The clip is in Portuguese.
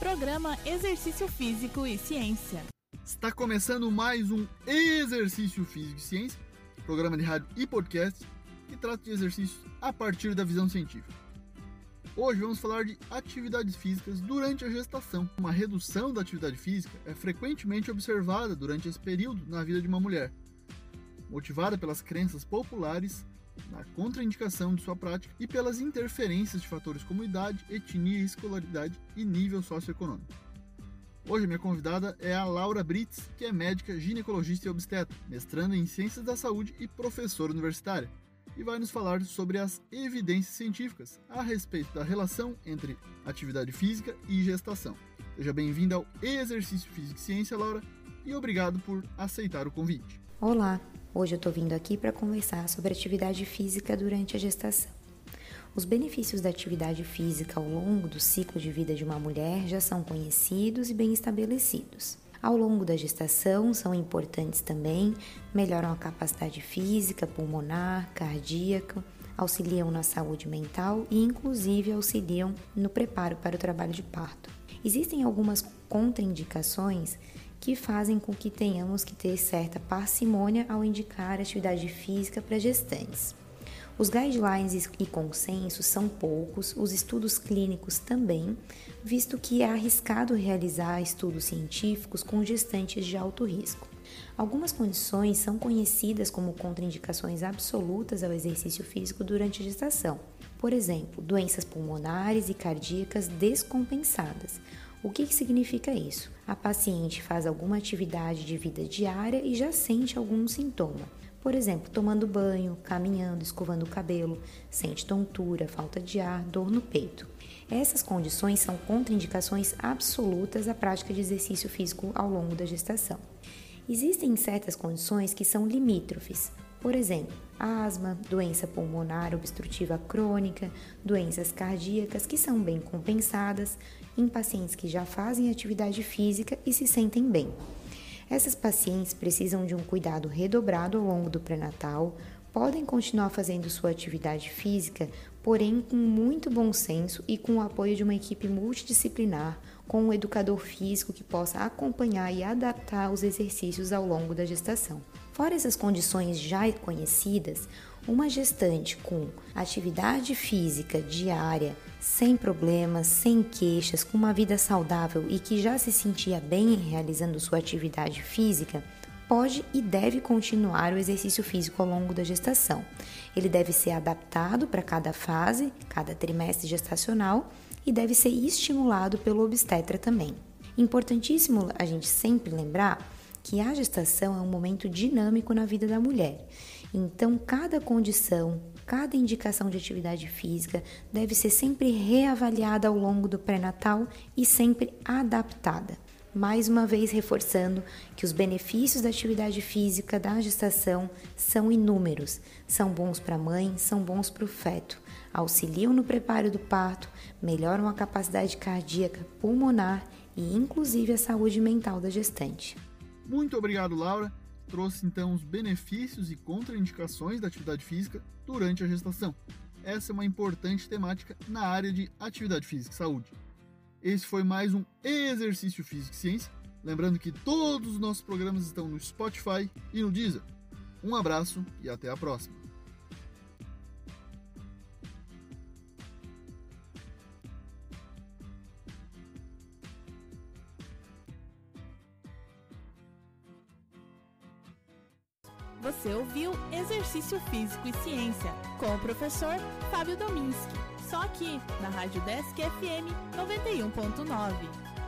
Programa Exercício Físico e Ciência. Está começando mais um Exercício Físico e Ciência, programa de rádio e podcast que trata de exercícios a partir da visão científica. Hoje vamos falar de atividades físicas durante a gestação. Uma redução da atividade física é frequentemente observada durante esse período na vida de uma mulher, motivada pelas crenças populares na contraindicação de sua prática e pelas interferências de fatores como idade, etnia, escolaridade e nível socioeconômico. Hoje minha convidada é a Laura Brits, que é médica, ginecologista e obstetra, mestranda em Ciências da Saúde e professora universitária, e vai nos falar sobre as evidências científicas a respeito da relação entre atividade física e gestação. Seja bem-vinda ao Exercício Físico e Ciência, Laura, e obrigado por aceitar o convite. Olá, Hoje eu estou vindo aqui para conversar sobre atividade física durante a gestação. Os benefícios da atividade física ao longo do ciclo de vida de uma mulher já são conhecidos e bem estabelecidos. Ao longo da gestação, são importantes também, melhoram a capacidade física, pulmonar, cardíaca, auxiliam na saúde mental e, inclusive, auxiliam no preparo para o trabalho de parto. Existem algumas contraindicações que fazem com que tenhamos que ter certa parcimônia ao indicar atividade física para gestantes. Os guidelines e consensos são poucos, os estudos clínicos também, visto que é arriscado realizar estudos científicos com gestantes de alto risco. Algumas condições são conhecidas como contraindicações absolutas ao exercício físico durante a gestação. Por exemplo, doenças pulmonares e cardíacas descompensadas, o que, que significa isso? A paciente faz alguma atividade de vida diária e já sente algum sintoma. Por exemplo, tomando banho, caminhando, escovando o cabelo, sente tontura, falta de ar, dor no peito. Essas condições são contraindicações absolutas à prática de exercício físico ao longo da gestação. Existem certas condições que são limítrofes, por exemplo, asma, doença pulmonar obstrutiva crônica, doenças cardíacas que são bem compensadas em pacientes que já fazem atividade física e se sentem bem. Essas pacientes precisam de um cuidado redobrado ao longo do pré-natal, podem continuar fazendo sua atividade física, porém com muito bom senso e com o apoio de uma equipe multidisciplinar, com um educador físico que possa acompanhar e adaptar os exercícios ao longo da gestação. Fora essas condições já conhecidas, uma gestante com atividade física diária, sem problemas, sem queixas, com uma vida saudável e que já se sentia bem realizando sua atividade física, pode e deve continuar o exercício físico ao longo da gestação. Ele deve ser adaptado para cada fase, cada trimestre gestacional e deve ser estimulado pelo obstetra também. Importantíssimo a gente sempre lembrar que a gestação é um momento dinâmico na vida da mulher. Então, cada condição, cada indicação de atividade física deve ser sempre reavaliada ao longo do pré-natal e sempre adaptada. Mais uma vez reforçando que os benefícios da atividade física da gestação são inúmeros. São bons para a mãe, são bons para o feto. Auxiliam no preparo do parto, melhoram a capacidade cardíaca, pulmonar e inclusive a saúde mental da gestante. Muito obrigado, Laura. Trouxe então os benefícios e contraindicações da atividade física durante a gestação. Essa é uma importante temática na área de atividade física e saúde. Esse foi mais um Exercício Físico e Ciência. Lembrando que todos os nossos programas estão no Spotify e no Deezer. Um abraço e até a próxima. Você ouviu Exercício Físico e Ciência com o professor Fábio Dominski. Só aqui na Rádio Desk FM 91.9.